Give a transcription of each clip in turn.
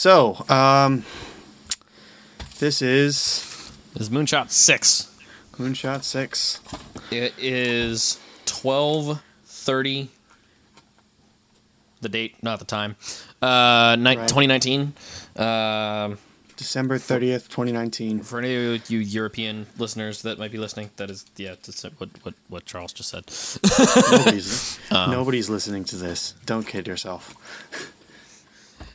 So, um, this is This is Moonshot 6. Moonshot 6. It is 12:30 the date, not the time. Uh ni- Right. 2019. Um December 30th, 2019. for any of you European listeners that might be listening, that is yeah, that's what what what Charles just said. Nobody's, Um. nobody's listening to this. Don't kid yourself.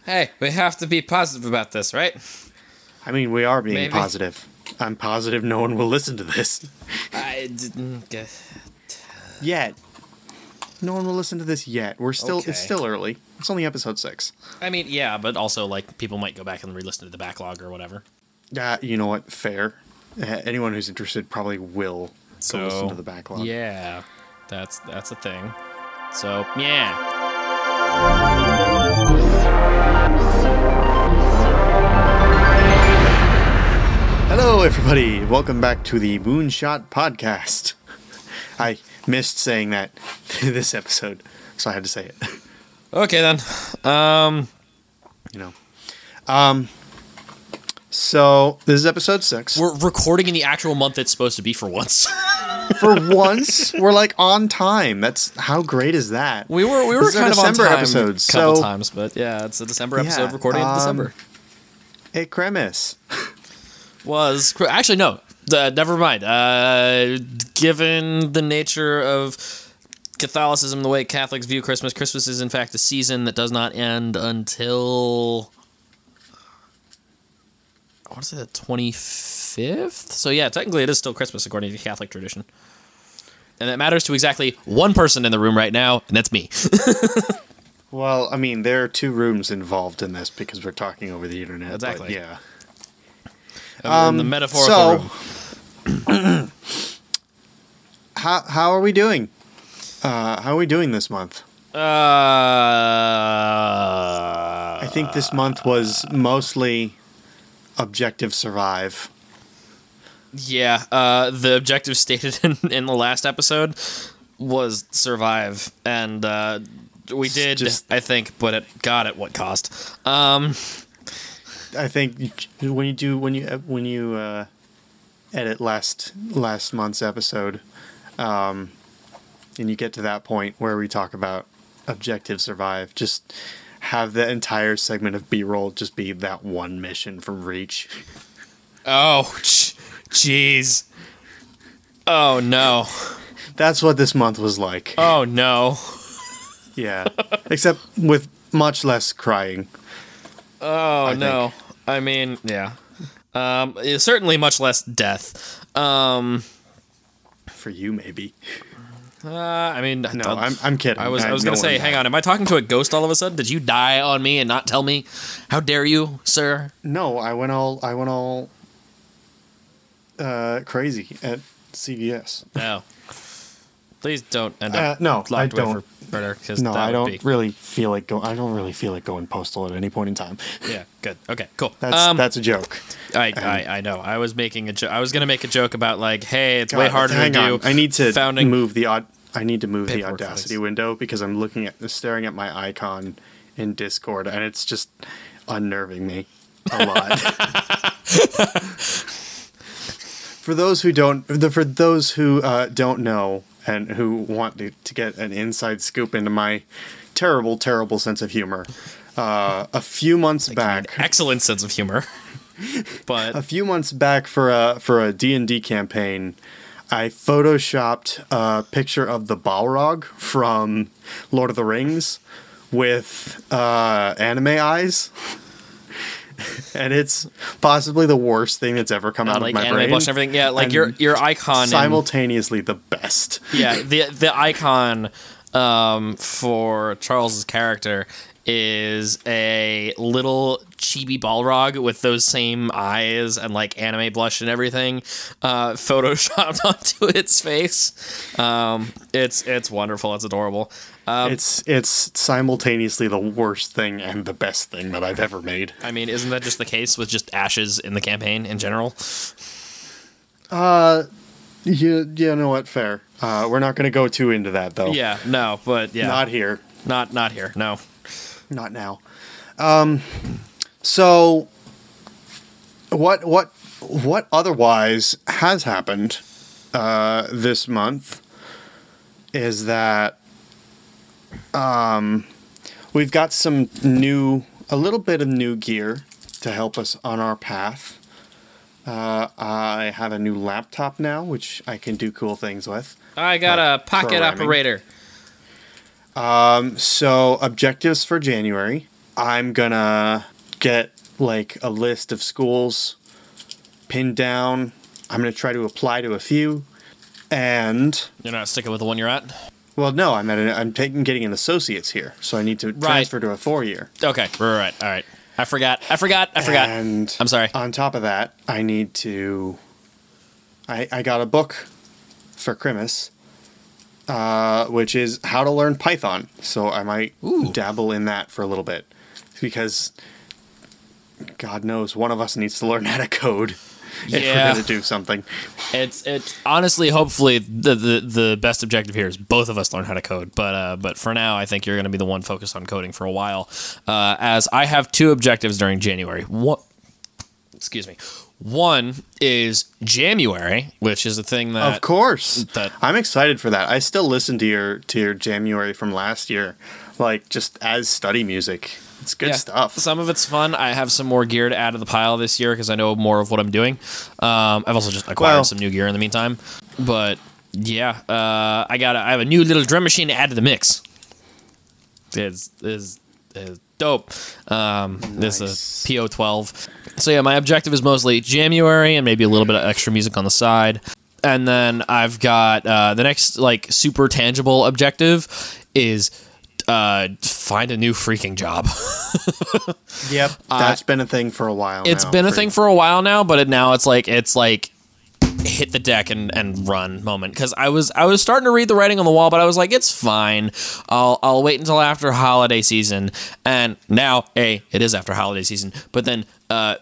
Hey, we have to be positive about this, right? I mean, we are being Maybe. positive. I'm positive no one will listen to this. I didn't get Yet. No one will listen to this yet. We're still, Okay. it's still early. It's only episode 6. I mean, yeah, but also like people might go back and re-listen to the backlog or whatever. Uh, you know what? Fair. Uh, anyone who's interested probably will go listen to the backlog. Yeah, that's that's a thing. So yeah, Hello, everybody. Welcome back to the Moonshot Podcast. I missed saying that this episode, so I had to say it. okay then. Um, You know. Um. So this is episode six. we're recording in the actual month it's supposed to be for once. For once, we're like on time. That's how great is that? we were we were This kind of December on time episode, a couple so- times, but yeah, it's a December Yeah, episode recording in um, December. Hey, Cremis. Was actually no, uh, never mind. Uh, given the nature of Catholicism, the way Catholics view Christmas, Christmas is in fact a season that does not end until I want to say the twenty fifth. So yeah, technically it is still Christmas according to Catholic tradition, and it matters to exactly one person in the room right now, and that's me. Well, I mean, there are two rooms involved in this because we're talking over the internet. Exactly. yeah. In the metaphorical Um, so-. How how are we doing? Uh, how are we doing this month? Uh, I think this month was mostly objective survive. Yeah, uh, the objective stated in, in the last episode was survive, and uh, we did, Just- I think, but it got at what cost? Um, I think when you do when you when you uh, edit last last month's episode, um, and you get to that point where we talk about objective survive, just have the entire segment of B roll just be that one mission from Reach. oh, jeez. Oh no! That's what this month was like. Oh no! Yeah, except with much less crying. Oh I no! I mean, yeah. Um, certainly much less death. Um, For you, maybe. uh, I mean, No, I'm, I'm kidding. I was I was no gonna say, hang died. on, am I talking to a ghost all of a sudden? Did you die on me and not tell me? How dare you, sir? No, I went all I went all uh, crazy at CVS. No. Please don't end Uh, up no, locked I don't. for because No, I don't be really feel like go. I don't really feel like going postal at any point in time. yeah good okay cool. That's um, that's a joke. I, I I know I was making a jo- I was gonna make a joke about like hey it's way harder hang to do. on. I need to founding move the odd. I need to move the Audacity window because I'm looking at staring at my icon in Discord and it's just unnerving me a lot. for those who don't, for those who uh, don't know and who want to, to get an inside scoop into my terrible, terrible sense of humor, uh, a few months back, excellent sense of humor, but a few months back for a for a D&D campaign I photoshopped a picture of the Balrog from Lord of the Rings with uh, anime eyes. and it's possibly the worst thing that's ever come out like of my anime brain. blush and everything. Yeah, like and your your icon. simultaneously the best. yeah, the the icon um, for Charles's character is a little chibi Balrog with those same eyes and like anime blush and everything uh, photoshopped onto its face. Um, it's it's wonderful. It's adorable. Um, it's it's simultaneously the worst thing and the best thing that I've ever made. I mean, isn't that just the case with just ashes in the campaign in general? Uh you, you know what? Fair. Uh, we're not going to go too into that though. Yeah, no, but yeah, Not here. not not here. No. Not now. Um, So, what what what otherwise has happened uh, this month is that um, we've got some new, a little bit of new gear to help us on our path. Uh, I have a new laptop now, which I can do cool things with. I got Like a pocket operator. Um, So, objectives for January I'm gonna get like a list of schools pinned down. I'm gonna try to apply to a few. And, You're not sticking with the one you're at. Well, no, I'm at an, I'm taking getting an associate's here, so I need to transfer to a four year. Okay, right, right, all right. I forgot. I forgot. I forgot. And I'm sorry. On top of that, I need to. I I got a book for Crimus, uh, which is how to learn Python. So I might Ooh. dabble in that for a little bit, because God knows one of us needs to learn how to code if Yeah. we're gonna do something. It's it's honestly, hopefully, the, the the best objective here is both of us learn how to code. But uh, but for now, I think you're going to be the one focused on coding for a while. Uh, as I have two objectives during January. What? Excuse me. One is January, which is a thing that of course, that- I'm excited for that. I still listen to your to your January from last year, like just as study music. It's good Yeah. stuff. Some of it's fun. I have some more gear to add to the pile this year because I know more of what I'm doing. Um, I've also just acquired some new gear in the meantime. But yeah, uh, I got. I have a new little drum machine to add to the mix. It's is is dope. Um, This Nice. is a PO12. So yeah, my objective is mostly January and maybe a little bit of extra music on the side. And then I've got uh, the next like super tangible objective is uh, find a new freaking job. Yep, that's been a thing for a while. It's now, been a for- thing for a while now, but it, now it's like it's like hit the deck and, and run moment because I was I was starting to read the writing on the wall, but I was like, it's fine. I'll I'll wait until after holiday season. And now, a it is after holiday season, but then uh,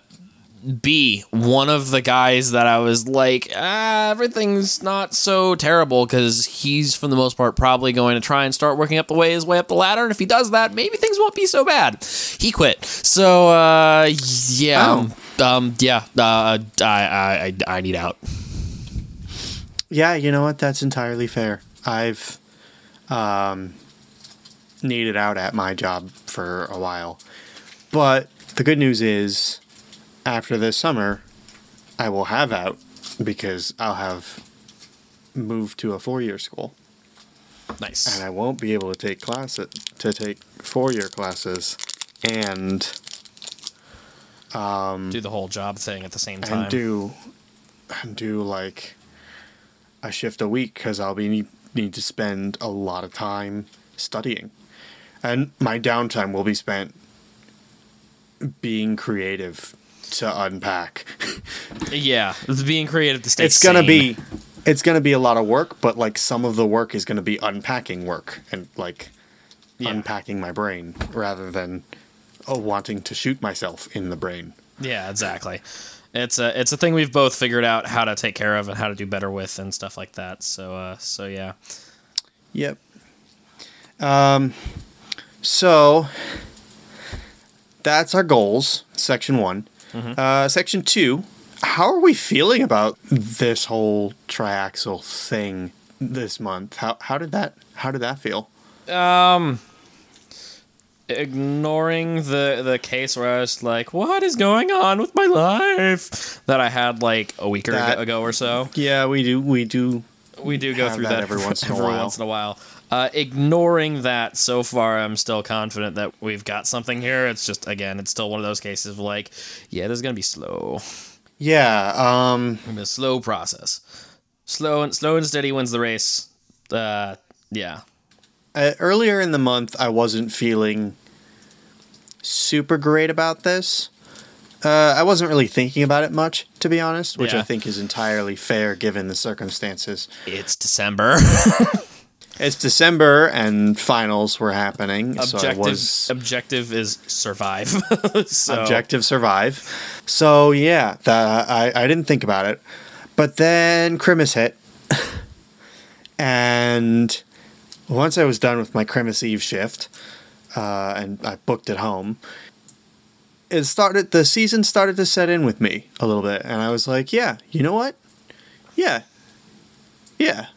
B one of the guys that I was like, ah, everything's not so terrible because he's for the most part probably going to try and start working up the way his way up the ladder, and if he does that, maybe things won't be so bad. He quit, so uh, yeah, Oh. um, yeah, uh, I, I I I need out. Yeah, you know what? That's entirely fair. I've um, needed out at my job for a while, but the good news is, after this summer, I will have out because I'll have moved to a four-year school, Nice. and I won't be able to take classes to take four-year classes and um, Do the whole job thing at the same time. and do and do like a shift a week because I'll be need to spend a lot of time studying, and my downtime will be spent being creative to unpack. yeah, it's being creative to stay. it's gonna be it's gonna be a lot of work, but like some of the work is gonna be unpacking work and like Yeah. unpacking my brain rather than oh, wanting to shoot myself in the brain. Yeah, exactly. It's a it's a thing we've both figured out how to take care of and how to do better with and stuff like that. So uh, so yeah. Yep. Um, so that's our goals, section one. Uh, section two, how are we feeling about this whole triaxle thing this month? How how did that how did that feel? Um, ignoring the the case where I was like, "What is going on with my life?" That I had like a week or That- ago or so. Yeah, we do we do We do go through that that, every once in every once in a while. Uh, ignoring that, so far, I'm still confident that we've got something here. It's just again, it's still one of those cases of like, yeah, this is gonna be slow. Yeah, um a slow process. Slow and slow and steady wins the race. Uh, yeah. uh, earlier in the month I wasn't feeling super great about this. Uh, I wasn't really thinking about it much, to be honest, which I think is entirely fair given the circumstances. It's December. It's December and finals were happening, so objective was objective is survive. so, objective survive. So yeah, that I, I didn't think about it, but then Christmas hit, and once I was done with my Christmas Eve shift, uh, and I booked it home, it started the season started to set in with me a little bit and I was like, yeah, you know what? Yeah. Yeah.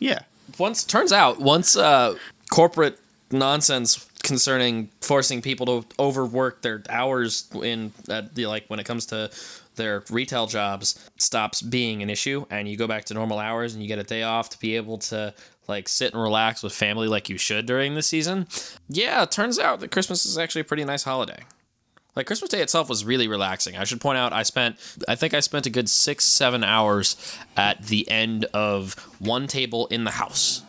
Yeah. once turns out once uh, corporate nonsense concerning forcing people to overwork their hours in uh, the, like when it comes to their retail jobs stops being an issue and you go back to normal hours and you get a day off to be able to like sit and relax with family like you should during the season yeah turns out that christmas is actually a pretty nice holiday like Christmas Day itself was really relaxing. I should point out I spent I think I spent a good six, seven hours at the end of one table in the house.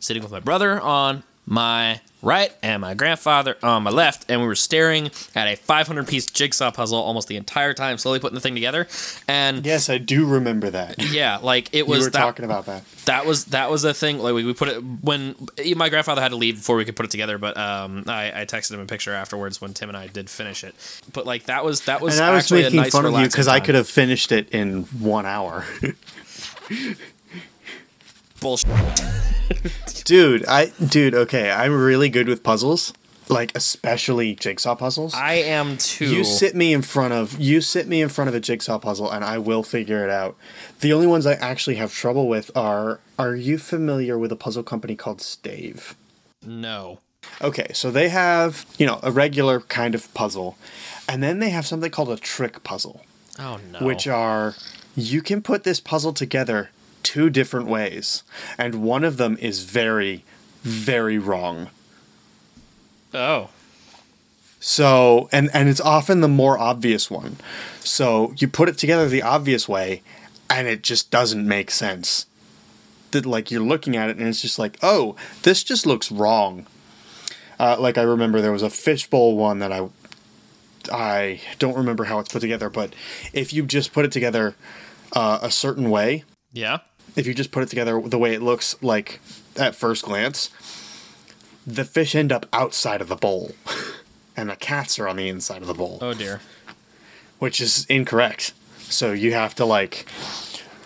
Sitting with my brother on my right and my grandfather on my left, and we were staring at a 500 piece jigsaw puzzle almost the entire time, slowly putting the thing together. And Yes, I do remember that. Yeah, like it was were that, talking about that. that was that was a thing. Like we, we put it when my grandfather had to leave before we could put it together. But um, I, I texted him a picture afterwards when Tim and I did finish it. But like that was that was And I was actually making a nice fun of you because I could have finished it in one hour. bullshit. dude, I dude, okay, I'm really good with puzzles. Like especially jigsaw puzzles. I am too. You sit me in front of you sit me in front of a jigsaw puzzle and I will figure it out. The only ones I actually have trouble with are are you familiar with a puzzle company called Stave? no. Okay, so they have, you know, a regular kind of puzzle. And then they have something called a trick puzzle, Oh no. which are you can put this puzzle together two different ways, and one of them is very very wrong. oh. So, and and it's often the more obvious one. So, you put it together the obvious way and it just doesn't make sense. That like you're looking at it and it's just like, "Oh, this just looks wrong." Uh, like I remember there was a fishbowl one that I I don't remember how it's put together, but if you just put it together uh, a certain way, Yeah. if you just put it together the way it looks like at first glance, the fish end up outside of the bowl, and the cats are on the inside of the bowl, Oh dear. which is incorrect. So you have to like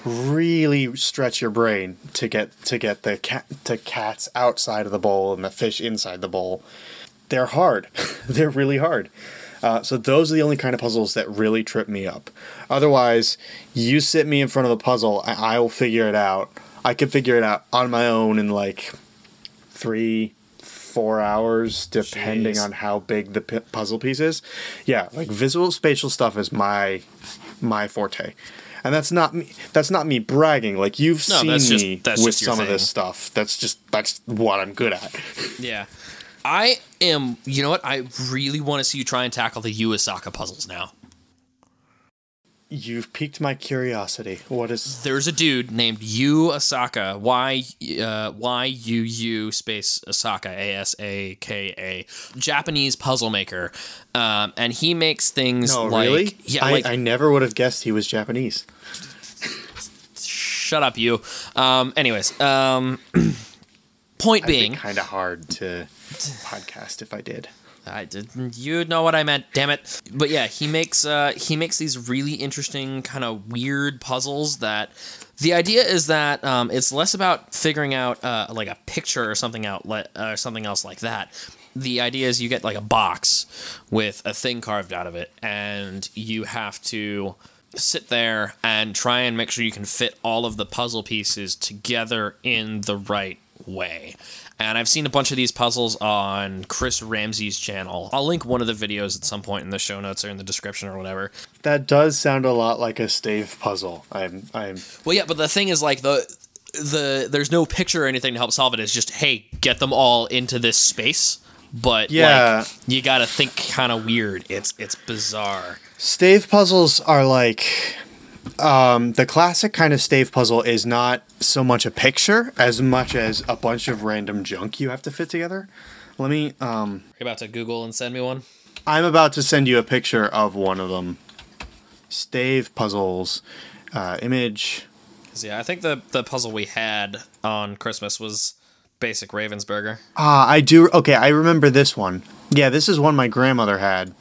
really stretch your brain to get to get the cat to cats outside of the bowl and the fish inside the bowl. They're hard. They're really hard. Uh, so those are the only kind of puzzles that really trip me up. Otherwise, you sit me in front of a puzzle, and I will figure it out. I can figure it out on my own in like three, four hours, depending Jeez. on how big the p- puzzle piece is. Yeah, like visual spatial stuff is my my forte. And that's not me. That's not me bragging. Like you've No, seen that's just- me with some of this stuff. That's just that's what I'm good at. Yeah. I am. You know what? I really want to see you try and tackle the Yuu Asaka puzzles now. You've piqued my curiosity. What is? There's a dude named Yuu Asaka. Y uh, Y U U space Asaka. A S A K A. Japanese puzzle maker. Um, and he makes things No, like really? yeah, I, like I never would have guessed he was Japanese. shut up, you. Um, anyways, um, point being, kind of hard to podcast if I did. I didn't. You know what I meant. Damn it. But yeah, he makes uh, he makes these really interesting kind of weird puzzles. That the idea is that um, it's less about figuring out uh, like a picture or something out le- or something else like that. The idea is you get like a box with a thing carved out of it, and you have to sit there and try and make sure you can fit all of the puzzle pieces together in the right way. And I've seen a bunch of these puzzles on Chris Ramsay's channel. I'll link one of the videos at some point in the show notes or in the description or whatever. That does sound a lot like a stave puzzle. I'm I'm Well, yeah, but the thing is, like the the there's no picture or anything to help solve it. It's just hey, get them all into this space. But Yeah. like, you got to think kind of weird. It's it's bizarre. Stave puzzles are like um, the classic kind of stave puzzle is not so much a picture as much as a bunch of random junk you have to fit together. Let me. Um, You're about to Google and send me one. I'm about to send you a picture of one of them. Stave puzzles, uh, image. yeah, I think the the puzzle we had on Christmas was basic Ravensburger. Ah, I do. Okay, I remember this one. Yeah, this is one my grandmother had.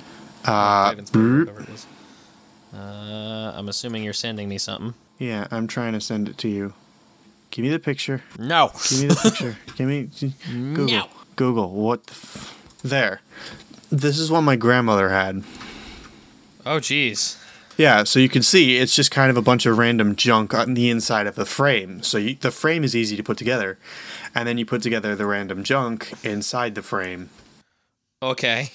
Uh, Ravensburger, whatever it is. Uh, I'm assuming you're sending me something. yeah, I'm trying to send it to you. Give me the picture. No. Give me the picture. Give me Google. No. Google. What? The f- there. This is what my grandmother had. Oh, jeez. Yeah, so you can see it's just kind of a bunch of random junk on the inside of the frame. So you, the frame is easy to put together, and then you put together the random junk inside the frame, Okay.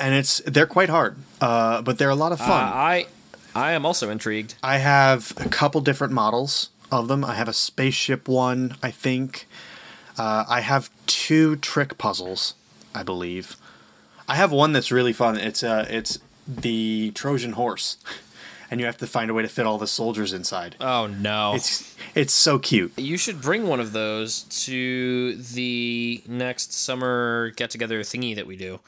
and it's they're quite hard, uh, but they're a lot of Uh, fun. I I am also intrigued. I have a couple different models of them. I have a spaceship one, I think. Uh, I have two trick puzzles, I believe. I have one that's really fun. It's uh, it's the Trojan horse, and you have to find a way to fit all the soldiers inside. Oh no. It's it's so cute. you should bring one of those to the next summer get together thingy that we do.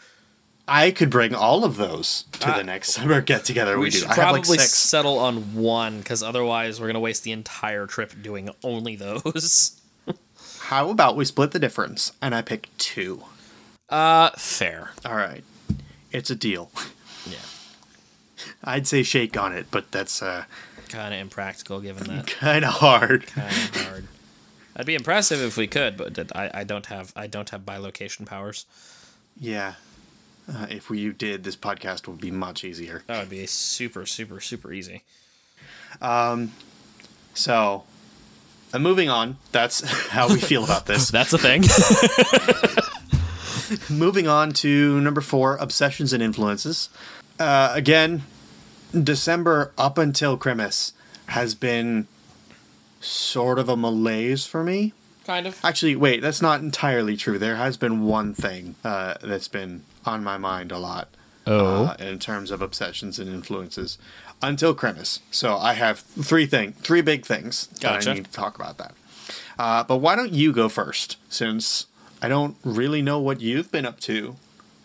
I could bring all of those to Uh, the next summer get together we, We do. should I have probably like six. settle on one because otherwise we're gonna waste the entire trip doing only those. How about we split the difference and I pick two? Uh, fair. All right, it's a deal. Yeah. I'd say shake on it, but that's uh, Kind of impractical given that. kind of hard. kind of hard. That'd be impressive if we could, but I, I don't have I don't have bilocation powers. Yeah. Uh, if we did, this podcast would be much easier. That would be super super super easy. Um, So, uh, moving on. That's how we feel about this. That's the thing. moving on to number four obsessions and influences. Uh, again, December up until Christmas has been sort of a malaise for me. kind of. Actually, wait, that's not entirely true. There has been one thing uh, that's been on my mind a lot Oh. uh, in terms of obsessions and influences until Christmas. So I have three thing, three big things that I need to talk about that. Uh, but why don't you go first, since I don't really know what you've been up to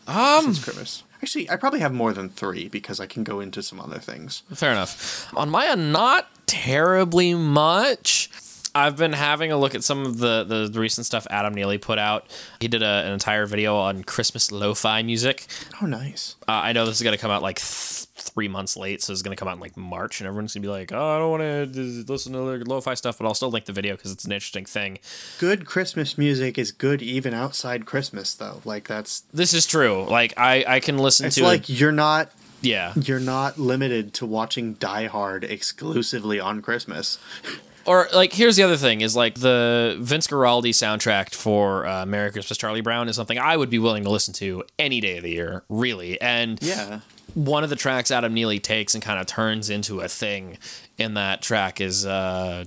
um. since Christmas. Actually, I probably have more than three because I can go into some other things. Fair enough. On my end, not terribly much. I've been having a look at some of the, the recent stuff Adam Neely put out. He did a, an entire video on Christmas lo-fi music. Oh, nice. Uh, I know this is going to come out like th- three months late, so it's going to come out in like March, and everyone's going to be like, "Oh, I don't want to listen to the lo-fi stuff," but I'll still link the video because it's an interesting thing. Good Christmas music is good even outside Christmas, though. Like that's This is true. Like I, I can listen it's to like you're not yeah. you're not limited to watching Die Hard exclusively on Christmas. Or like here's the other thing is like the Vince Guaraldi soundtrack for uh, Merry Christmas Charlie Brown is something I would be willing to listen to any day of the year, really. And Yeah. one of the tracks Adam Neely takes and kind of turns into a thing in that track is uh,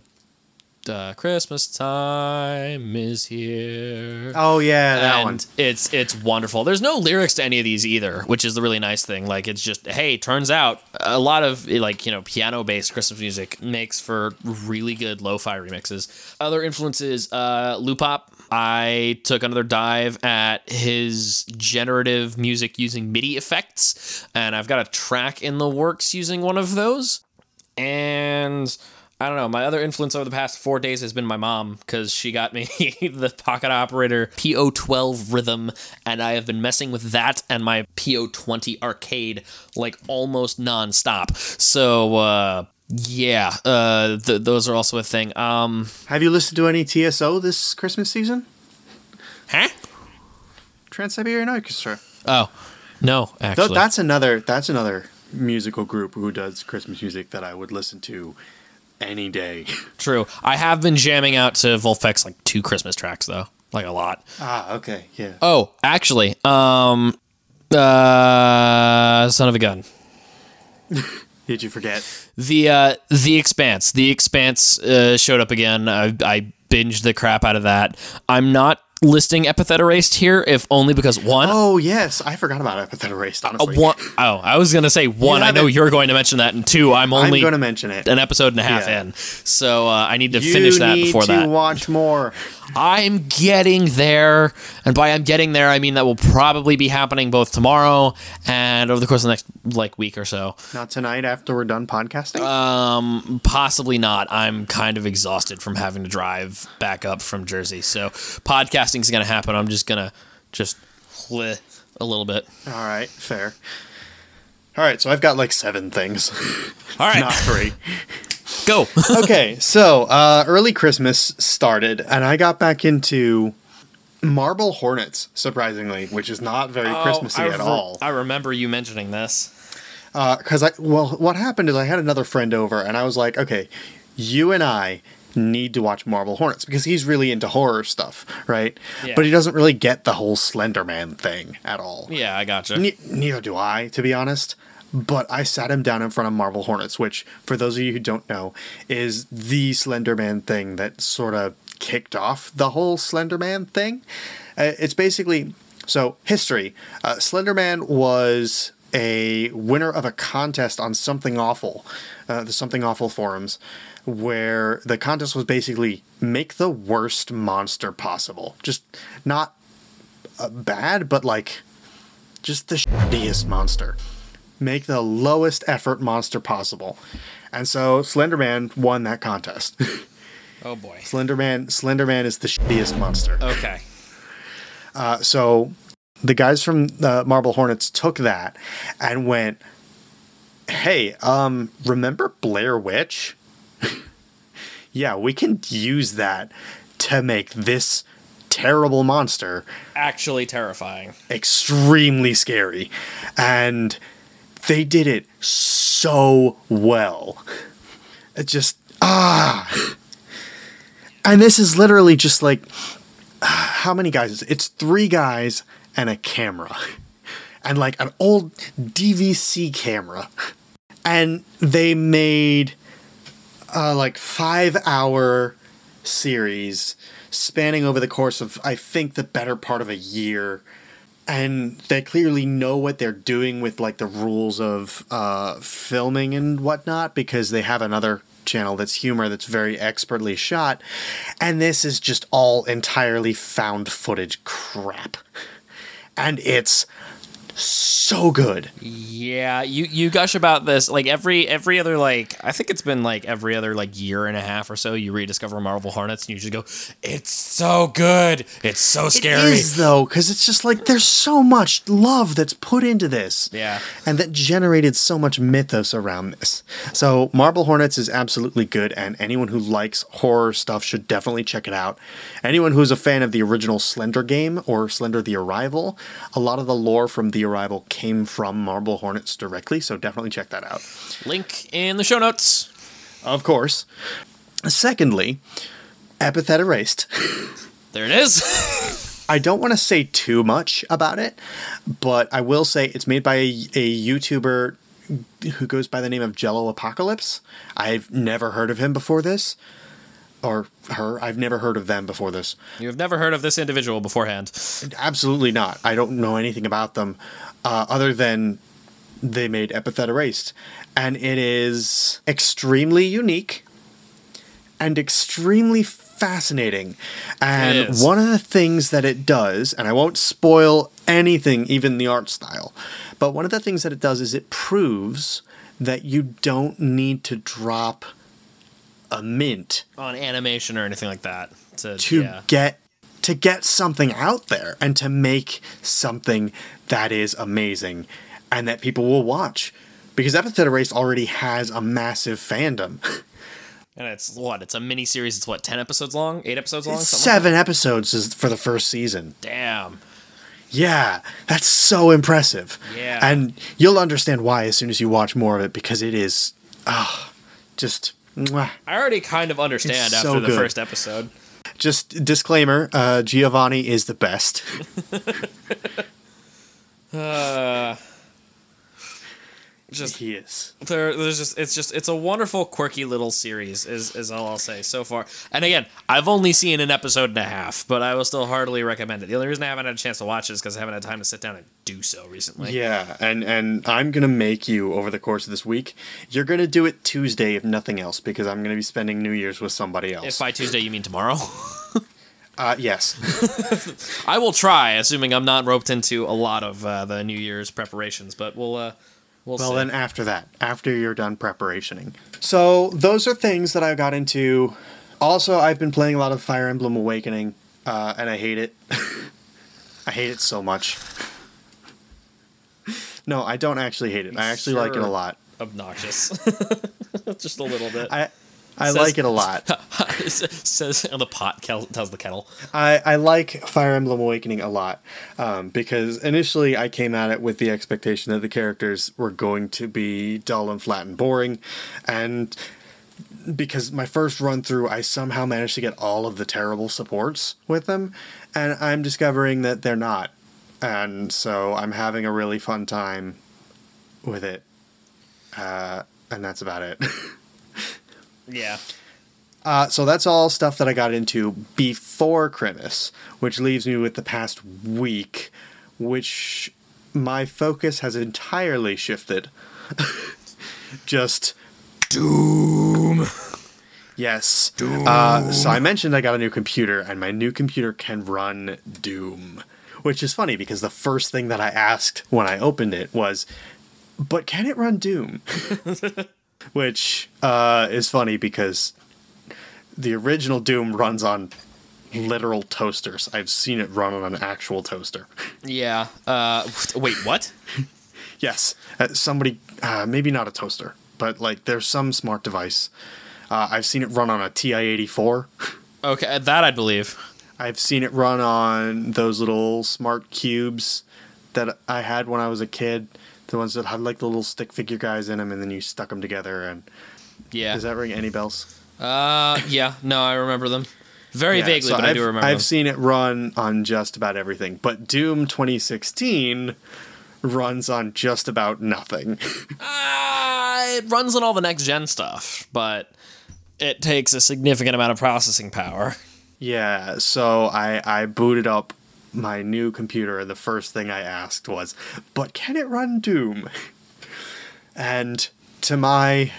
uh, Christmas time is here. Oh yeah, that and one. it's it's wonderful. There's no lyrics to any of these either, which is the really nice thing. Like it's just hey, turns out a lot of like you know piano based Christmas music makes for really good lo-fi remixes. Other influences, uh, Loopop. I took another dive at his generative music using MIDI effects, and I've got a track in the works using one of those. And I don't know. My other influence over the past four days has been my mom because she got me the Pocket Operator PO12 rhythm, and I have been messing with that and my PO20 arcade like almost nonstop. So uh, yeah, uh, th- those are also a thing. Um, Have you listened to any TSO this Christmas season? huh? Trans Siberian Orchestra. Oh no, Th- actually, that's another that's another musical group who does Christmas music that I would listen to any day. true. I have been jamming out to Vulfpeck like two Christmas tracks though, like a lot. ah, okay, yeah. Oh, actually, um, uh, son of a gun. Did you forget? The uh, the Expanse. The Expanse uh, showed up again. I, I binged the crap out of that. I'm not listing Epithet Erased here, if only because one. Oh yes, I forgot about Epithet Erased. uh, Honestly, one oh, I was gonna say one. I know you're going to mention that, and two, I'm I'm only going to mention it. an episode and a half Yeah. in, so uh, I need to you finish that need before to that. watch more. I'm getting there, and by I'm getting there, I mean that will probably be happening both tomorrow and over the course of the next like week or so. Not tonight after we're done podcasting. Um, possibly not. I'm kind of exhausted from having to drive back up from Jersey, so podcasting is going to happen. I'm just gonna just bleh a little bit. All right, fair. All right, so I've got like seven things, All right, not three. go. okay, so uh, early Christmas started, and I got back into Marble Hornets, surprisingly, which is not very Christmassy Oh, I at all. I remember you mentioning this. because I well, what happened is I had another friend over, and I was like, okay, you and I need to watch Marble Hornets because he's really into horror stuff, right? Yeah. But he doesn't really get the whole Slender Man thing at all. Yeah, I gotcha. Ne- neither do I, to be honest. But I sat him down in front of Marble Hornets, which, for those of you who don't know, is the Slender Man thing that sort of kicked off the whole Slender Man thing. Uh, it's basically so history. Uh, Slender Man was a winner of a contest on Something Awful, uh, the Something Awful forums, where the contest was basically make the worst monster possible. Just not uh, bad, but like just the shittiest monster. Make the lowest effort monster possible. And so Slenderman won that contest. Oh boy. Slenderman Slenderman is the shittiest monster. Okay. Uh, so the guys from the Marble Hornets took that and went, "Hey, um, remember Blair Witch? yeah, we can use that to make this terrible monster Actually terrifying. extremely scary. And they did it so well. It just ah. And this is literally just like how many guys? It's three guys and a camera. And like an old DVC camera. And they made uh, like five hour series spanning over the course of I think the better part of a year. And they clearly know what they're doing with like the rules of uh, filming and whatnot because they have another channel that's humor that's very expertly shot. And this is just all entirely found footage crap. And it's so good. Yeah, you you gush about this like every every other like I think it's been like every other like year and a half or so you rediscover Marble Hornets and you just go, it's so good, it's so scary. It is though, because it's just like there's so much love that's put into this. Yeah. And that generated so much mythos around this. So Marble Hornets is absolutely good, and anyone who likes horror stuff should definitely check it out. Anyone who's a fan of the original Slender game or Slender the Arrival, a lot of the lore from the Arrival came from Marble Hornets directly, so definitely check that out. Link in the show notes. Of course. Secondly, Epithet Erased. There it is. I don't want to say too much about it, but I will say it's made by a, a YouTuber who goes by the name of Jello Apocalypse. I've never heard of him before this, or her. I've never heard of them before this. you have never heard of this individual beforehand. Absolutely not. I don't know anything about them uh, other than they made Epithet Erased. And it is extremely unique and extremely fascinating. And one of the things that it does, and I won't spoil anything, even the art style, but one of the things that it does is it proves that you don't need to drop a mint On animation or anything like that. To, to yeah. get to get something out there and to make something that is amazing and that people will watch because Epithet Erased already has a massive fandom. And it's what? It's a mini series. It's what? Ten episodes long? Eight episodes long? Something like Seven episodes is for the first season. Damn. Yeah, that's so impressive. Yeah. And you'll understand why as soon as you watch more of it because it is ah just mwah. I already kind of understand after the good. first episode. just disclaimer, uh Giovanni is the best. Uh, just he is. there, there's just it's just it's a wonderful quirky little series is is all I'll say so far. And again, I've only seen an episode and a half, but I will still heartily recommend it. The only reason I haven't had a chance to watch it is because I haven't had time to sit down and do so recently. Yeah, and and I'm gonna make you over the course of this week. You're gonna do it Tuesday if nothing else, because I'm gonna be spending New Year's with somebody else. If by Tuesday you mean tomorrow, uh, yes, I will try, assuming I'm not roped into a lot of uh, the New Year's preparations. But we'll uh, we'll well then after that, after you're done preparationing. So those are things that I got into. Also, I've been playing a lot of Fire Emblem Awakening, uh, and I hate it. I hate it so much. No, I don't actually hate it. I actually like it a lot. obnoxious, just a little bit. I I Says- like it a lot. says the pot tells the kettle. I, I like Fire Emblem Awakening a lot um, because initially I came at it with the expectation that the characters were going to be dull and flat and boring, and because my first run through I somehow managed to get all of the terrible supports with them, and I'm discovering that they're not, and so I'm having a really fun time with it, uh, and that's about it. Yeah. Uh, so that's all stuff that I got into before Crimis, which leaves me with the past week, which my focus has entirely shifted. Just Doom. yes. Uh, so I mentioned I got a new computer, and my new computer can run Doom, which is funny because the first thing that I asked when I opened it was, "But can it run Doom?" which uh, is funny because the original Doom runs on literal toasters. I've seen it run on an actual toaster. Yeah. Uh, wait, what? yes, uh, somebody, uh, maybe not a toaster, but like there's some smart device. Uh, I've seen it run on a TI-84. Okay, that I'd believe. I've seen it run on those little smart cubes that I had when I was a kid. The ones that had like the little stick figure guys in them, and then you stuck them together. And Yeah. does that ring any bells? Uh, yeah. No, I remember them very Yeah, vaguely, so but I I've, do remember I've them. seen it run on just about everything, but Doom 2016 runs on just about nothing. Uh, it runs on all the next gen stuff, but it takes a significant amount of processing power. yeah, so I I booted up my new computer, the first thing I asked was, "But can it run Doom?" And to my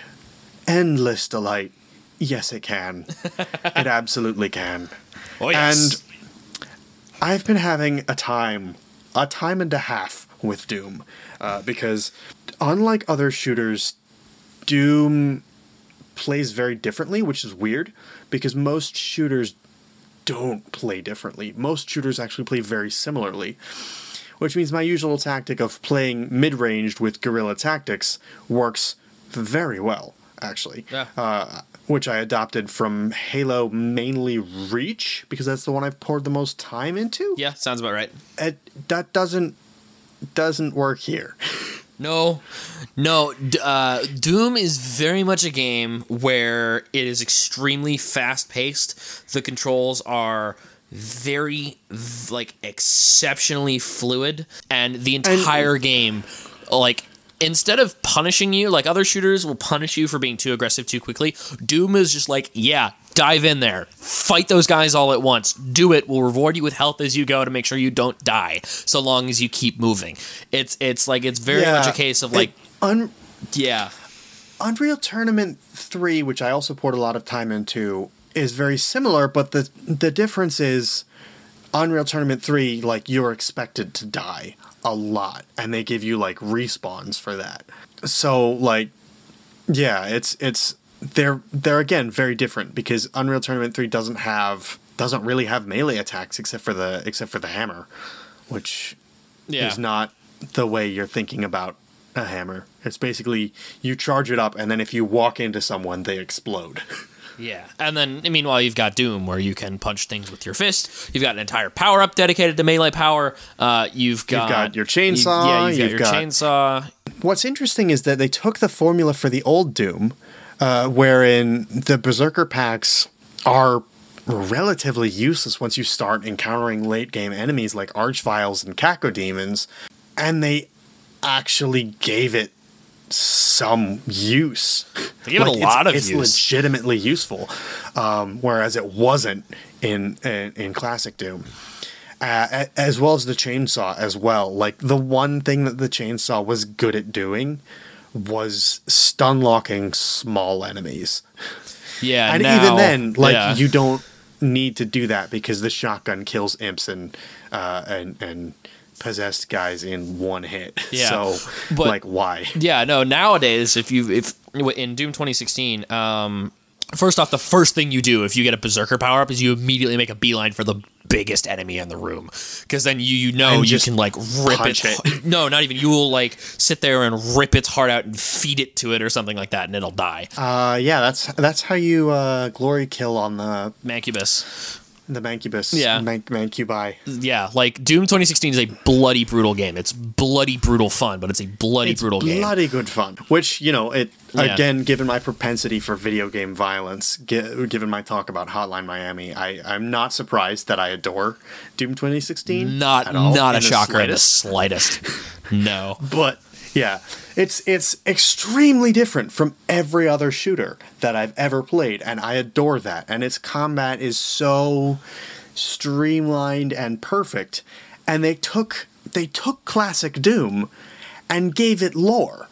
endless delight, yes, it can. it absolutely can. Oh yes. And I've been having a time, a time and a half with Doom, uh, because unlike other shooters, Doom plays very differently, which is weird because most shooters don't play differently. Most shooters actually play very similarly, which means my usual tactic of playing mid ranged with guerrilla tactics works very well, actually. Yeah. Uh, which I adopted from Halo mainly Reach because that's the one I've poured the most time into. yeah, sounds about right. It, that doesn't doesn't work here. No, no. Uh, Doom is very much a game where it is extremely fast paced. The controls are very, like, exceptionally fluid, and the entire game, like, instead of punishing you, like other shooters will punish you for being too aggressive too quickly, Doom is just like, yeah, dive in there, fight those guys all at once, do it. We'll reward you with health as you go to make sure you don't die, so long as you keep moving. It's it's like it's very much a case of like, un, yeah, Unreal Tournament 3, which I also poured a lot of time into, is very similar, but the the difference is Unreal Tournament 3, like you're expected to die a lot, and they give you like respawns for that. So like yeah, it's it's they're they're again very different because Unreal Tournament 3 doesn't have doesn't really have melee attacks except for the except for the hammer, which yeah. is not the way you're thinking about a hammer. It's basically you charge it up, and then if you walk into someone, they explode. Yeah, and then meanwhile you've got Doom where you can punch things with your fist. You've got an entire power up dedicated to melee power. Uh, you've got got your you've- chainsaw, yeah, you've got you've your got- chainsaw. What's interesting is that they took the formula for the old Doom, uh, wherein the Berserker packs are relatively useless once you start encountering late game enemies like Archviles and Cacodemons, and they actually gave it some use. They gave it a it's- lot of it's use. legitimately useful, um, whereas it wasn't in in, in classic Doom. Uh, as well as the chainsaw as well. Like the one thing that the chainsaw was good at doing was stun locking small enemies. Yeah, And now- even then, like yeah. you don't need to do that because the shotgun kills imps and uh, and and possessed guys in one hit. Yeah, So but- like why? Yeah, no. Nowadays, if you if in Doom 2016, um, First off, the first thing you do if you get a berserker power up is you immediately make a beeline for the biggest enemy in the room. Because then you you know And you can like rip its it. no not even. You will like sit there and rip its heart out and feed it to it or something like that and it'll die. Uh, yeah, that's that's how you uh, glory kill on the mancubus the Mancubus. Yeah. Man- Mancubi. yeah like doom 2016 is a bloody brutal game it's bloody brutal fun but it's a bloody It's brutal game bloody good fun. Which you know, it Yeah. again, given my propensity for video game violence, gi- given my talk about Hotline Miami, I I'm not surprised that I adore Doom 2016. not not a shocker in the slightest no but yeah. It's it's extremely different from every other shooter that i've ever played and i adore that. And its combat is so streamlined and perfect and they took they took classic doom and gave it lore.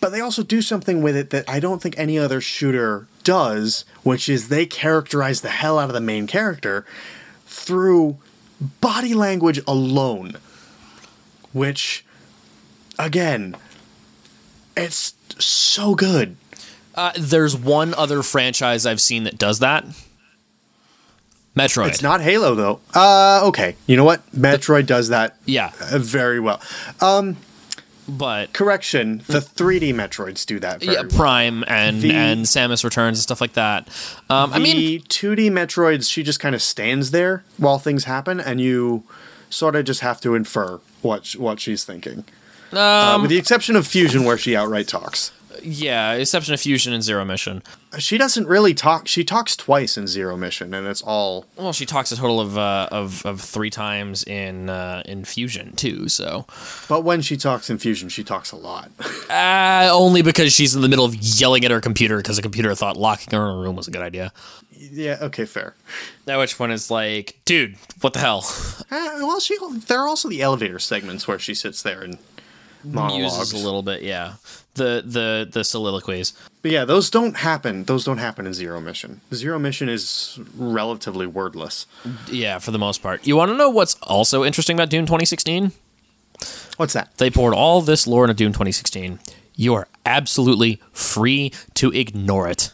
But they also do something with it that i don't think any other shooter does which is they characterize the hell out of the main character through body language alone which again it's so good. Uh, there's one other franchise i've seen that does that. Metroid. It's not halo though. Uh okay. You know what? Metroid does that yeah. uh, very well. But correction the 3d metroids do that very yeah, well. Prime and The- and Samus Returns and stuff like that. Um, I mean, 2d metroids she just kind of stands there while things happen and you sort of just have to infer what what she's thinking Um, uh, with the exception of fusion where she outright talks yeah, exception of Fusion and Zero Mission. she doesn't really talk she talks twice in zero mission and it's all Well, she talks a total of uh, of of three times in uh, in Fusion too. So but when she talks in fusion she talks a lot uh, only because she's in the middle of yelling at her computer because the computer thought locking her in a room was a good idea. yeah okay fair At which point is like, dude, what the hell? Uh, well, she there are also the elevator segments where she sits there and monologues. A little bit, yeah. The the the soliloquies. But yeah, those don't happen. Those don't happen in Zero Mission. Zero Mission is relatively wordless. Yeah, for the most part. You want to know what's also interesting about Doom 2016? What's that? They poured all this lore into Doom 2016. You are absolutely free to ignore it.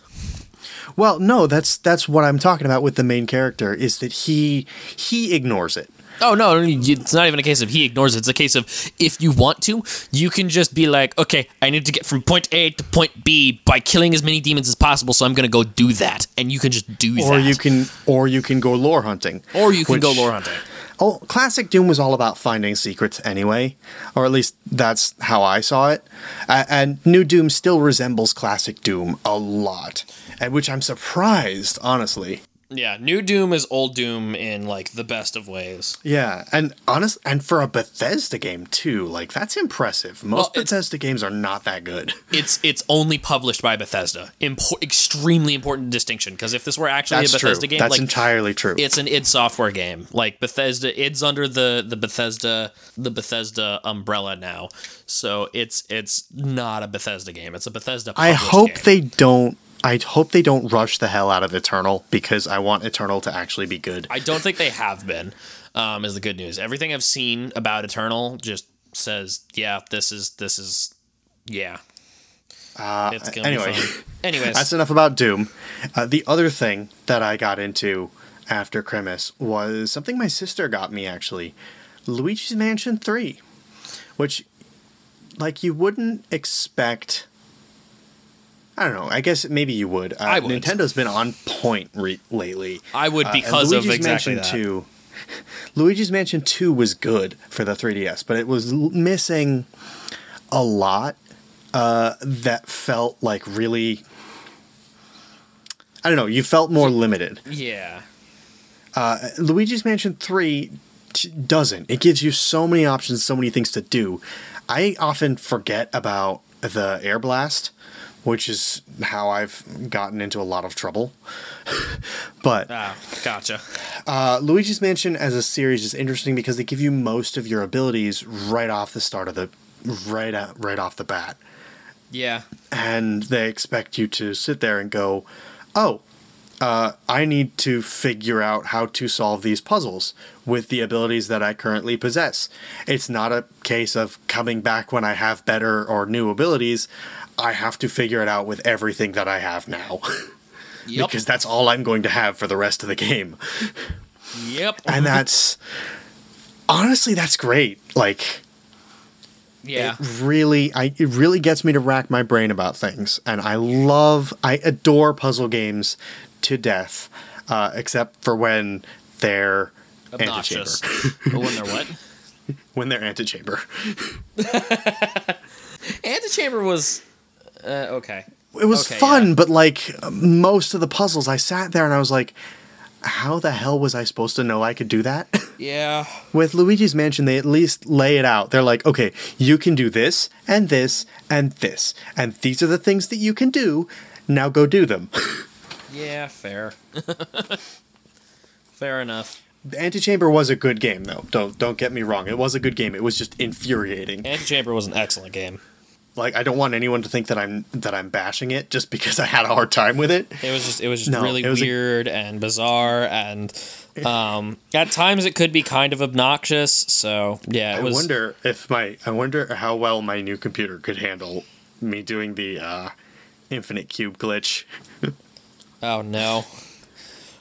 Well, no, that's that's what I'm talking about with the main character is that he he ignores it. Oh no, it's not even a case of he ignores it. It's a case of if you want to, you can just be like, okay, I need to get from point A to point B by killing as many demons as possible, so I'm gonna go do that, and you can just do Or that. you can or you can go lore hunting. or you can go lore hunting. Oh, classic Doom was all about finding secrets anyway, or at least that's how I saw it. Uh, and New Doom still resembles classic Doom a lot, and which I'm surprised, honestly. Yeah, new Doom is old Doom in like the best of ways. Yeah, and honest, and for a Bethesda game too, like that's impressive. Most Well, Bethesda games are not that good. It's it's only published by Bethesda. Impor- extremely important distinction because if this were actually That's a true. Bethesda game, That's like entirely true. it's an id Software game. Like Bethesda, id's under the the Bethesda the Bethesda umbrella now, so it's it's not a Bethesda game. It's a Bethesda. I hope game. they don't. I hope they don't rush the hell out of Eternal because I want Eternal to actually be good. I don't think they have been. Um, is the good news. Everything I've seen about Eternal just says, yeah, this is this is yeah. Uh, It's gonna anyway, be fun. Anyways, that's enough about Doom. Uh, the other thing that I got into after Crimis was something my sister got me actually, Luigi's Mansion Three, which, like, you wouldn't expect. I don't know. I guess maybe you would. Uh, I would. Nintendo's been on point re- lately. I would Uh, because of Luigi's exactly Mansion that. 2, Luigi's Mansion 2 was good for the 3DS, but it was l- missing a lot uh, that felt like really. I don't know. You felt more limited. Yeah. Uh, Luigi's Mansion 3 t- doesn't. It gives you so many options, so many things to do. I often forget about the Air Blast, which is how I've gotten into a lot of trouble. but Ah, gotcha. uh, Luigi's Mansion as a series is interesting because they give you most of your abilities right off the start of the right out, right off the bat, Yeah. and they expect you to sit there and go, "Oh, uh, I need to figure out how to solve these puzzles with the abilities that I currently possess." It's not a case of coming back when I have better or new abilities. I have to figure it out with everything that I have now. Yep. because that's all I'm going to have for the rest of the game. Yep. And that's honestly that's great. Like yeah. it really I it really gets me to rack my brain about things. And I love I adore puzzle games to death. Uh, except for when they're Obnoxious. antechamber. when they're what? when they're antechamber. Antechamber was uh, okay. It was Okay, fun, yeah. but like most of the puzzles, I sat there and I was like, how the hell was I supposed to know I could do that? Yeah. With Luigi's Mansion, they at least lay it out. They're like, okay, you can do this and this and this, and these are the things that you can do. Now go do them. Yeah, fair. fair enough. The Antechamber was a good game, though. Don't don't get me wrong. It was a good game. It was just infuriating. Antechamber was an excellent game. Like I don't want anyone to think that I'm that I'm bashing it just because I had a hard time with it. It was just it was just No, really was a- weird and bizarre and um at times it could be kind of obnoxious. So yeah, it I was wonder if my I wonder how well my new computer could handle me doing the uh, infinite cube glitch. Oh no.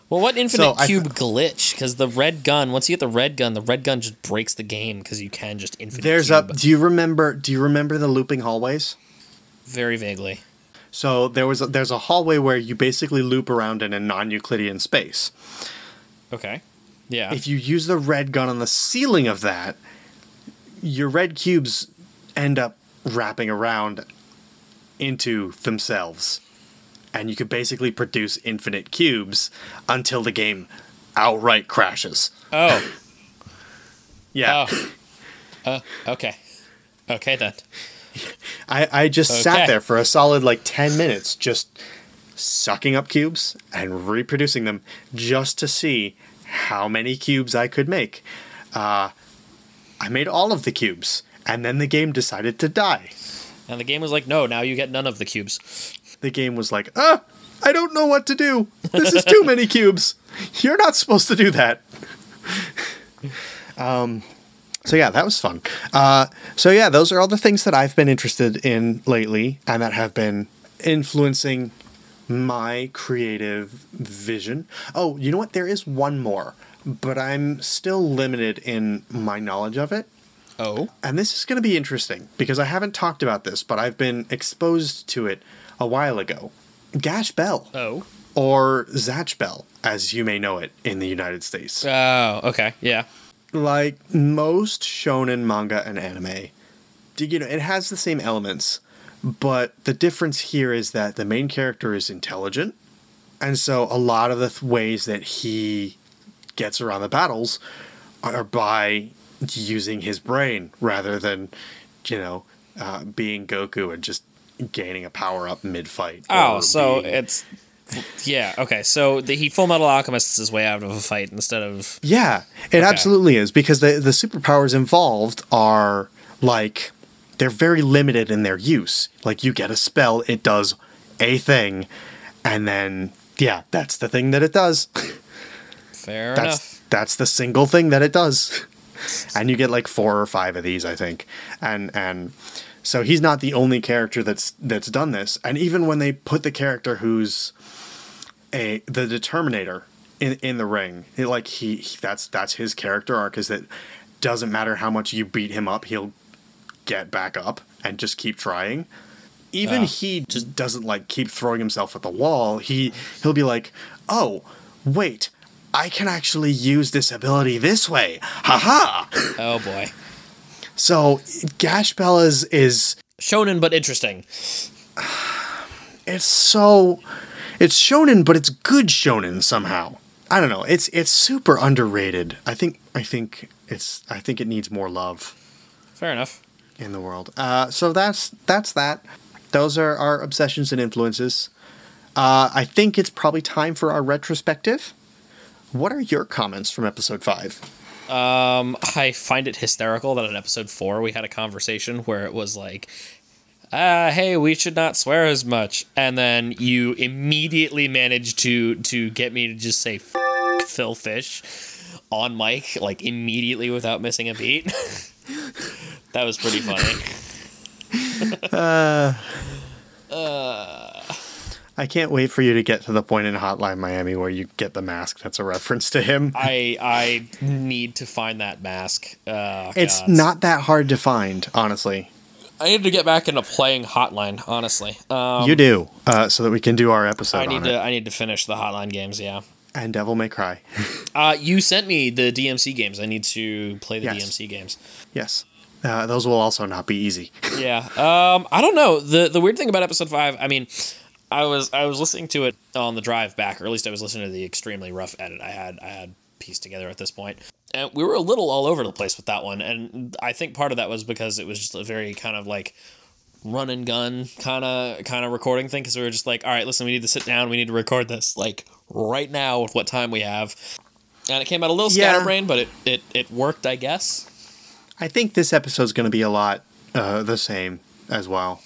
Well, what infinite So, cube glitch? Because the red gun, once you get the red gun, the red gun just breaks the game because you can just infinite. There's cube a. Do you remember? Do you remember the looping hallways? very vaguely. So there was a, there's a hallway where you basically loop around in a non-Euclidean space. Okay. Yeah. If you use the red gun on the ceiling of that, your red cubes end up wrapping around into themselves. And you could basically produce infinite cubes until the game outright crashes. oh. Yeah. Oh. Uh, okay. Okay then. I, I just Okay. sat there for a solid like 10 minutes just sucking up cubes and reproducing them just to see how many cubes I could make. Uh, I made all of the cubes, and then the game decided to die. And the game was like, no, now you get none of the cubes. The game was like, ah, I don't know what to do. This is too many cubes. You're not supposed to do that. um, so yeah, that was fun. Uh, so yeah, those are all the things that I've been interested in lately, and that have been influencing my creative vision. Oh, you know what? There is one more, but I'm still limited in my knowledge of it. Oh. And this is going to be interesting because I haven't talked about this, but I've been exposed to it a while ago. Gash Bell, Oh. or Zatch Bell, as you may know it in the United States. Oh. Okay. Yeah. Like most shonen manga and anime, you know, it has the same elements, but the difference here is that the main character is intelligent, and so a lot of the th- ways that he gets around the battles are by using his brain rather than, you know, uh, being Goku and just gaining a power up mid fight. Oh, so it's yeah. Okay. So the, he Full Metal Alchemists his way out of a fight instead of Yeah, it absolutely is because the the superpowers involved are like they're very limited in their use. Like you get a spell, it does a thing, and then yeah, that's the thing that it does. fair That's enough. that's the single thing that it does. And you get like four or five of these, I think. And and so he's not the only character that's that's done this. And even when they put the character who's a the determinator in in the ring, it, like he, he that's that's his character arc is that doesn't matter how much you beat him up, he'll get back up and just keep trying. Even Ah. he just doesn't like keep throwing himself at the wall. He he'll be like, "Oh, wait, I can actually use this ability this way. Haha." Oh boy. So, Gash Bella's is Shonen, but interesting. it's so it's shonen but it's good shonen somehow. I don't know. It's it's super underrated. I think I think it's I think it needs more love. Fair enough. in the world. Uh, so that's that's that. Those are our obsessions and influences. Uh, I think it's probably time for our retrospective. What are your comments from episode five? Um, I find it hysterical that in episode four we had a conversation where it was like, uh, hey, we should not swear as much, and then you immediately managed to to get me to just say Phil Fish on mic, like immediately without missing a beat. that was pretty funny. I can't wait for you to get to the point in Hotline Miami where you get the mask that's a reference to him. I I need to find that mask. Uh, It's God. not that hard to find, honestly. I need to get back into playing Hotline. Honestly, um, you do, uh, so that we can do our episode I need on to it. I need to finish the Hotline games. Yeah. And Devil May Cry. Uh, you sent me the DMC games. I need to play the Yes. DMC games. yes. Uh, those will also not be easy. Yeah. Um, I don't know. The the weird thing about episode five, I mean, I was I was listening to it on the drive back, or at least I was listening to the extremely rough edit I had I had pieced together at this point. And we were a little all over the place with that one. And I think part of that was because it was just a very kind of like run and gun kind of kind of recording thing because we were just like all right listen we need to sit down we need to record this like right now with what time we have and it came out a little Yeah. scatterbrained but it, it it worked i guess I think this episode's going to be a lot uh, the same as well.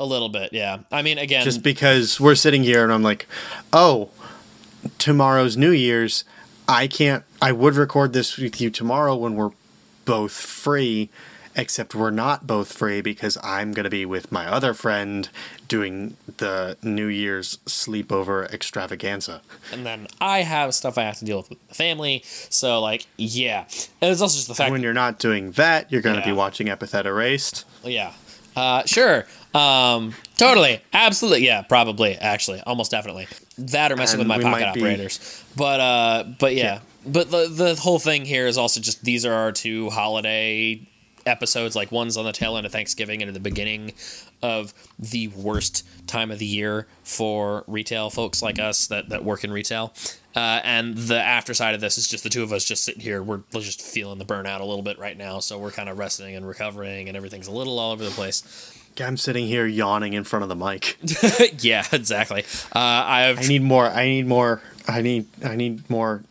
A little bit yeah i mean again Just because we're sitting here and I'm like, oh, tomorrow's New Year's. I can't, I would record this with you tomorrow when we're both free, except we're not both free because I'm going to be with my other friend doing the New Year's sleepover extravaganza. and then I have stuff I have to deal with with the family. So like, yeah, and it's also just the fact, when you're not doing that, you're going to Yeah. be watching Epithet Erased. yeah, uh, sure, um, totally, absolutely, yeah, probably, actually, almost definitely that or messing And with my pocket might be- operators. But uh, but yeah, Yeah. but the the whole thing here is also just these are our two holiday episodes. Like one's on the tail end of Thanksgiving and at the beginning of the worst time of the year for retail folks like us that, that work in retail. Uh, and the after side of this is just the two of us just sitting here. We're we're just feeling the burnout a little bit right now. So we're kind of resting and recovering, and everything's a little all over the place. I'm sitting here yawning in front of the mic. yeah, exactly. Uh, I have I need more. I need more. I need. I need more.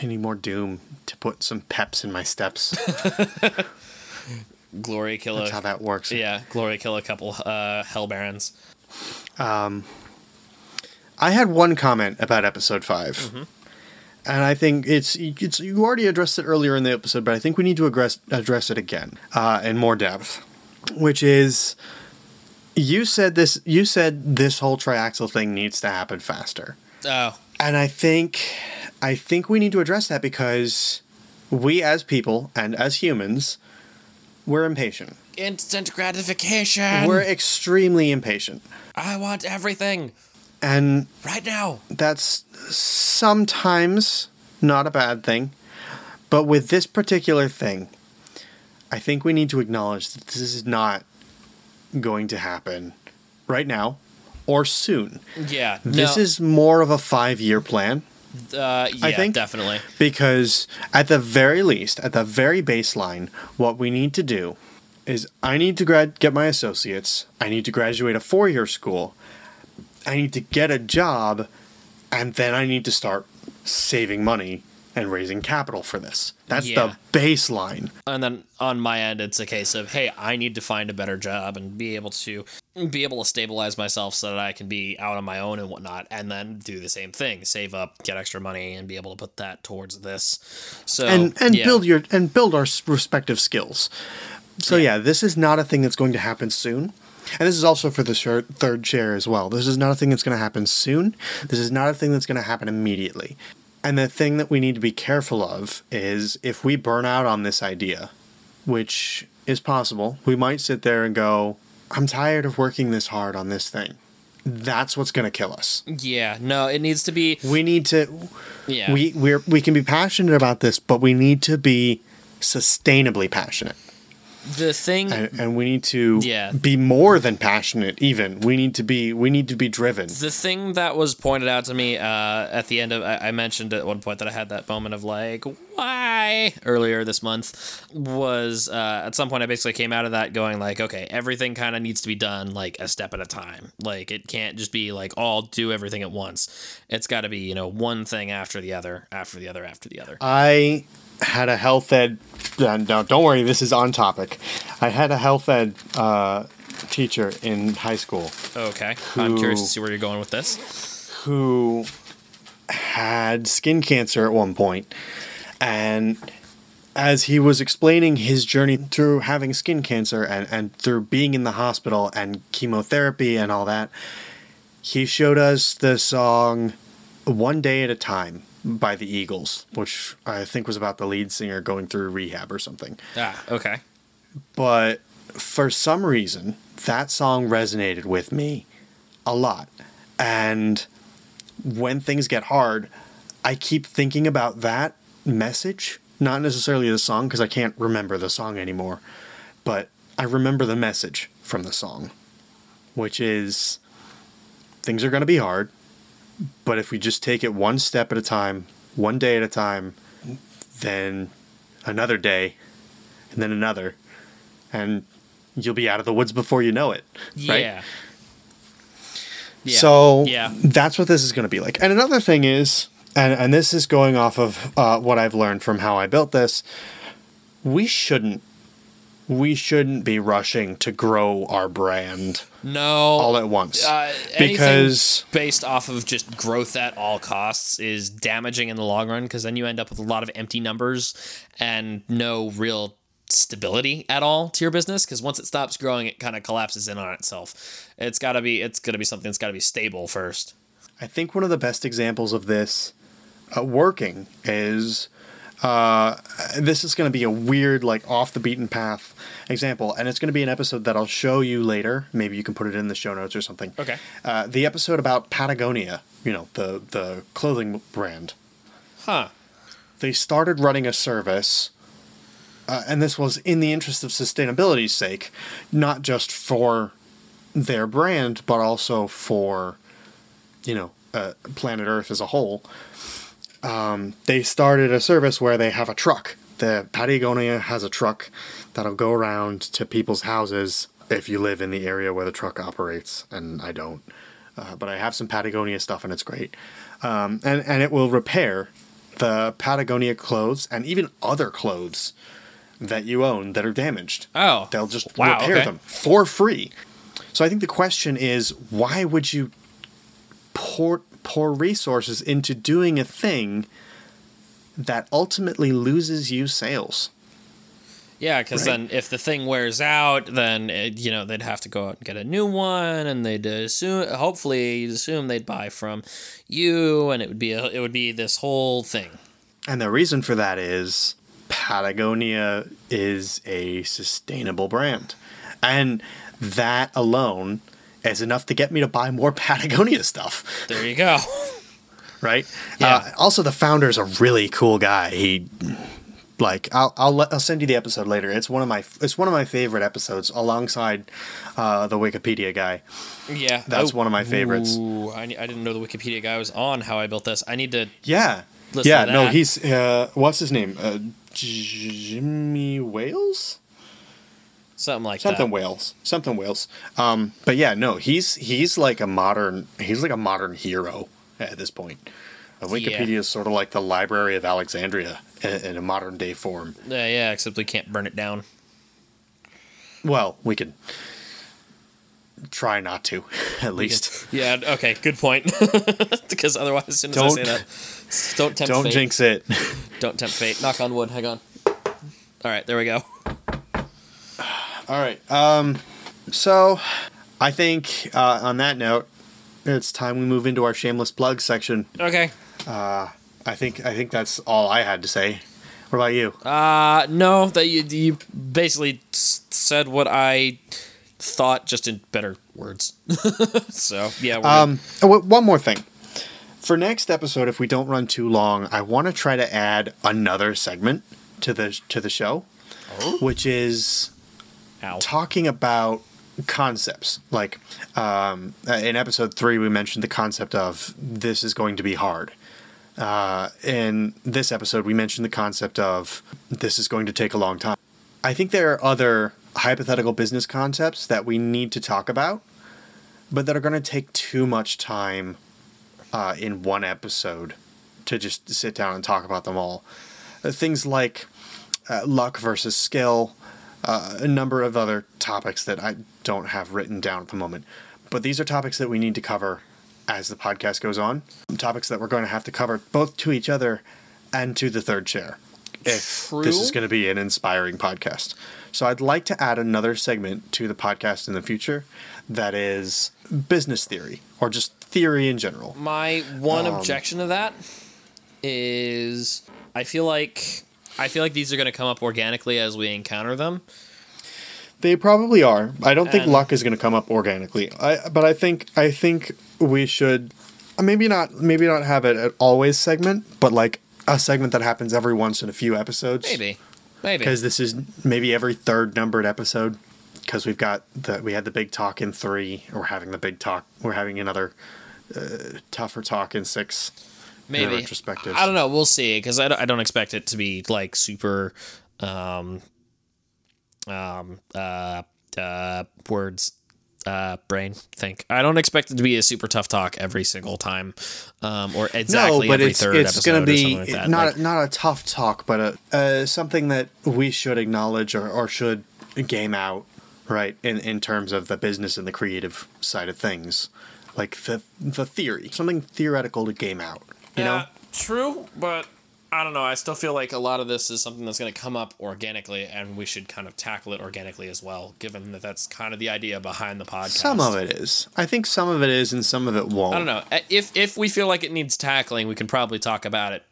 I need more Doom to put some peps in my steps. Glory kill That's how that works. yeah, Glory kill a couple uh, hell barons. I had one comment about episode 5 and I think it's it's you already addressed it earlier in the episode, but I think we need to address address it again uh, in more depth, which is you said this you said this whole triaxle thing needs to happen faster. Oh, And I think I think we need to address that because we as people and as humans we're impatient. instant gratification. We're extremely impatient. I want everything And right now. that's sometimes not a bad thing. But with this particular thing, I think we need to acknowledge that this is not going to happen right now or soon. Yeah, This no, is more of a five year plan. uh, yeah, I think- definitely. Because at the very least, at the very baseline, what we need to do is I need to grad get my associates. I need to graduate a four year school. I need to get a job, and then I need to start saving money and raising capital for this. That's Yeah. the baseline. And then on my end, it's a case of hey, I need to find a better job and be able to be able to stabilize myself so that I can be out on my own and whatnot, and then do the same thing, save up, get extra money, and be able to put that towards this. So and and yeah. build your and build our respective skills. So yeah. this is not a thing that's going to happen soon. And this is also for the shir- third chair as well. This is not a thing that's going to happen soon. This is not a thing that's going to happen immediately. And the thing that we need to be careful of is if we burn out on this idea, which is possible, we might sit there and go, "I'm tired of working this hard on this thing." That's what's going to kill us. Yeah, no, it needs to be. We need to Yeah, we we're, we can be passionate about this, but we need to be sustainably passionate, the thing. and, and we need to Yeah. be more than passionate. Even we need to be we need to be driven. the thing that was pointed out to me uh, at the end of I, I mentioned at one point that I had that moment of like why earlier this month was uh, at some point I basically came out of that going like okay everything kind of needs to be done like a step at a time like it can't just be like all do everything at once it's got to be you know one thing after the other after the other after the other I had a health ed. Uh, no, don't worry. This is on topic. I had a health ed uh, teacher in high school okay I'm curious to see where you're going with this who had skin cancer at one point, and as he was explaining his journey through having skin cancer and, and through being in the hospital and chemotherapy and all that, he showed us the song One Day at a Time by the Eagles, which I think was about the lead singer going through rehab or something. Ah, okay. But for some reason, that song resonated with me a lot. And when things get hard, I keep thinking about that message, not necessarily the song, because I can't remember the song anymore, but I remember the message from the song, which is things are going to be hard, but if we just take it one step at a time, one day at a time, then another day, and then another, and you'll be out of the woods before you know it. Right? Yeah. Yeah. So yeah. that's what this is going to be like. And another thing is, and, and this is going off of uh, what I've learned from how I built this, we shouldn't we shouldn't be rushing to grow our brand No. all at once. Uh, because based off of just growth at all costs is damaging in the long run because then you end up with a lot of empty numbers and no real stability at all to your business because once it stops growing it kind of collapses in on itself. It's got to be it's going to be something that's got to be stable first. I think one of the best examples of this uh, working is uh, this is going to be a weird, like off the beaten path example, and it's going to be an episode that I'll show you later. Maybe you can put it in the show notes or something. Okay. Uh, the episode about Patagonia, you know, the the clothing brand. huh They started running a service. Uh, and this was in the interest of sustainability's sake, not just for their brand, but also for you know, uh, planet Earth as a whole, um, they started a service where they have a truck. The Patagonia has a truck that'll go around to people's houses if you live in the area where the truck operates, and I don't. Uh, but I have some Patagonia stuff, and it's great. Um, and and it will repair the Patagonia clothes and even other clothes that you own that are damaged. oh They'll just Wow, repair okay. them for free. So I think the question is why would you pour pour resources into doing a thing that ultimately loses you sales? Yeah, because Right. then if the thing wears out, then it, you know they'd have to go out and get a new one, and they'd assume, hopefully, you'd assume they'd buy from you, and it would be a, it would be this whole thing. And the reason for that is Patagonia is a sustainable brand. And that alone is enough to get me to buy more Patagonia stuff. There you go. right? Yeah. Uh, also, the founder is a really cool guy. He, like, I'll I'll, let, I'll send you the episode later. It's one of my it's one of my favorite episodes, alongside uh, the Wikipedia guy. Yeah, That's one of my favorites. Ooh, I, I didn't know the Wikipedia guy was on How I Built This. I need to. Yeah, Listen yeah. No, he's uh, what's his name? Uh, Jimmy Wales. Something like that. Something that. Wales. Something Wales. Um, but yeah, no, he's he's like a modern he's like a modern hero at this point. Uh, Wikipedia Yeah. is sort of like the Library of Alexandria in, in a modern day form. Yeah, yeah, except we can't burn it down. Well, we could try not to, at least. Yeah, okay, good point. because otherwise, as soon as Don't- I say that, don't tempt Don't fate. jinx it. Don't tempt fate. Knock on wood. Hang on. All right, there we go. All right. Um, so I think uh, on that note, it's time we move into our shameless plug section. Okay. I think I think that's all I had to say. What about you? Uh no, that you you basically said what I thought, just in better words. so yeah. we're Um, oh, one more thing. For next episode, if we don't run too long, I want to try to add another segment to the to the show, good. which is Ow. talking about concepts. Like um, in episode three, we mentioned the concept of this is going to be hard. Uh, in this episode, we mentioned the concept of this is going to take a long time. I think there are other hypothetical business concepts that we need to talk about, but that are going to take too much time uh, in one episode to just sit down and talk about them all. Uh, things like uh, luck versus skill, uh, a number of other topics that I don't have written down at the moment. But these are topics that we need to cover as the podcast goes on. Topics that we're going to have to cover both to each other and to the third chair if True. this is going to be an inspiring podcast. So I'd like to add another segment to the podcast in the future that is business theory or just theory in general. My one Um, objection to that is I feel like I feel like these are going to come up organically as we encounter them. They probably are. I don't think luck is going to come up organically. I but I think I think we should uh, maybe not maybe not have it at always segment, but like a segment that happens every once in a few episodes. Maybe, maybe. because this is maybe every third numbered episode because we've got the we had the big talk in three we're having the big talk we're having another uh, tougher talk in six maybe retrospectives. I don't know. We'll see because I don't, I don't expect it to be like super, um, um, uh, uh, words, uh, brain think. I don't expect it to be a super tough talk every single time, um, or exactly no but every it's third it's episode gonna be like not Like, not a tough talk but a uh, something that we should acknowledge or, or should game out right in in terms of the business and the creative side of things like the the theory something theoretical to game out you know Yeah, true, but I don't know. I still feel like a lot of this is something that's going to come up organically, and we should kind of tackle it organically as well, given that that's kind of the idea behind the podcast. some of it is i think some of it is and some of it won't I don't know. Eh, if if we feel like it needs tackling, we can probably talk about it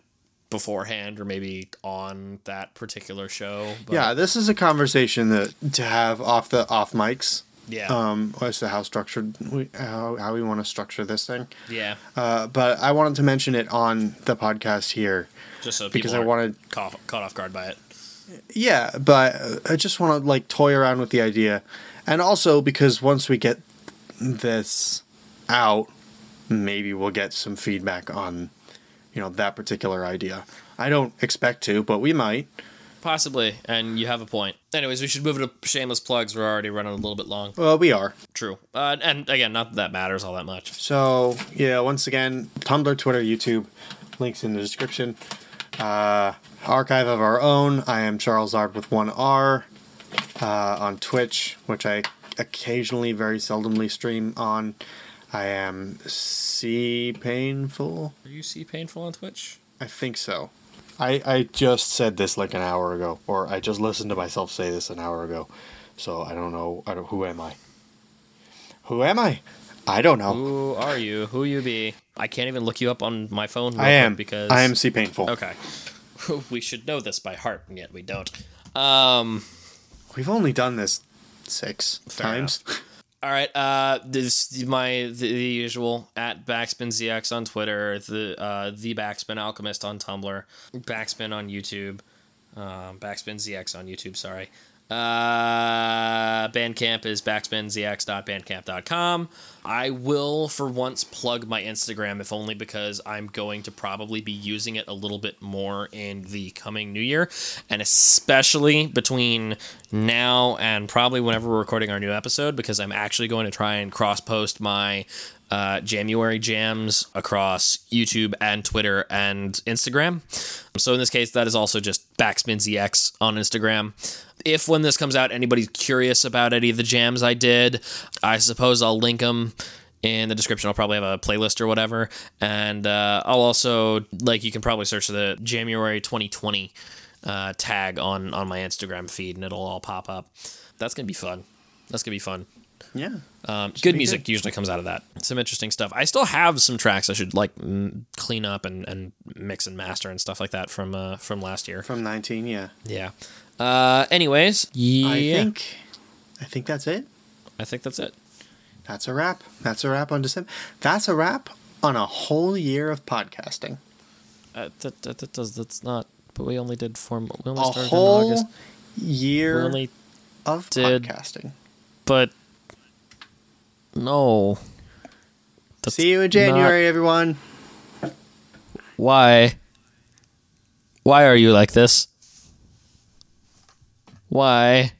beforehand or maybe on that particular show. But Yeah, this is a conversation that to have off the off mics. Yeah, Um, as to how structured we how, how we want to structure this thing. yeah. Uh, but I wanted to mention it on the podcast here Just so because I wanted. caught, caught off guard by it. Yeah, but I just want to like toy around with the idea, and also because once we get this out, maybe we'll get some feedback on, you know, that particular idea. I don't expect to, but we might. Possibly, and you have a point. Anyways, we should move to shameless plugs. We're already running a little bit long. Well, we are. True. Uh, and again, not that that matters all that much. So yeah, once again, Tumblr, Twitter, YouTube, links in the description. Uh, archive of our own. I am Charles Ard with one R uh, on Twitch, which I occasionally, very seldomly stream on. I am C Painful. Are you see painful on Twitch? I think so. I, I just said this like an hour ago, or I just listened to myself say this an hour ago. So I don't know. I don't. Who am I? Who am I? I don't know. Who are you? Who you be? I can't even look you up on my phone. I am because I am C Painful. Okay. We should know this by heart, and yet we don't. Um. We've only done this six times. All right. Uh, this is my the, the usual at BackspinZX on Twitter, the uh, the Backspin Alchemist on Tumblr, Backspin on YouTube, um, BackspinZX on YouTube. Sorry. Uh, Bandcamp is backspinzx.bandcamp.com. I will, for once, plug my Instagram, if only because I'm going to probably be using it a little bit more in the coming new year, and especially between now and probably whenever we're recording our new episode, because I'm actually going to try and cross post my uh, January jams across YouTube and Twitter and Instagram. So in this case, that is also just BackspinZX on Instagram. If when this comes out, anybody's curious about any of the jams I did, I suppose I'll link them in the description. I'll probably have a playlist or whatever, and uh, I'll also like you can probably search the January 2020 uh, tag on on my Instagram feed, and it'll all pop up. That's gonna be fun. That's gonna be fun. Yeah. Um, good music good. usually comes out of that. Some interesting stuff. I still have some tracks I should like m- clean up and, and mix and master and stuff like that from uh, from last year. From 19, yeah. Yeah. Uh, anyways, yeah, I think I think that's it. I think that's it. That's a wrap. That's a wrap on December. That's a wrap on a whole year of podcasting. Uh, that, that that does that's not. But we only did four. We only A started in whole August. We year only of did- podcasting. but no. That's See you in January, everyone. Why? Why are you like this? Why?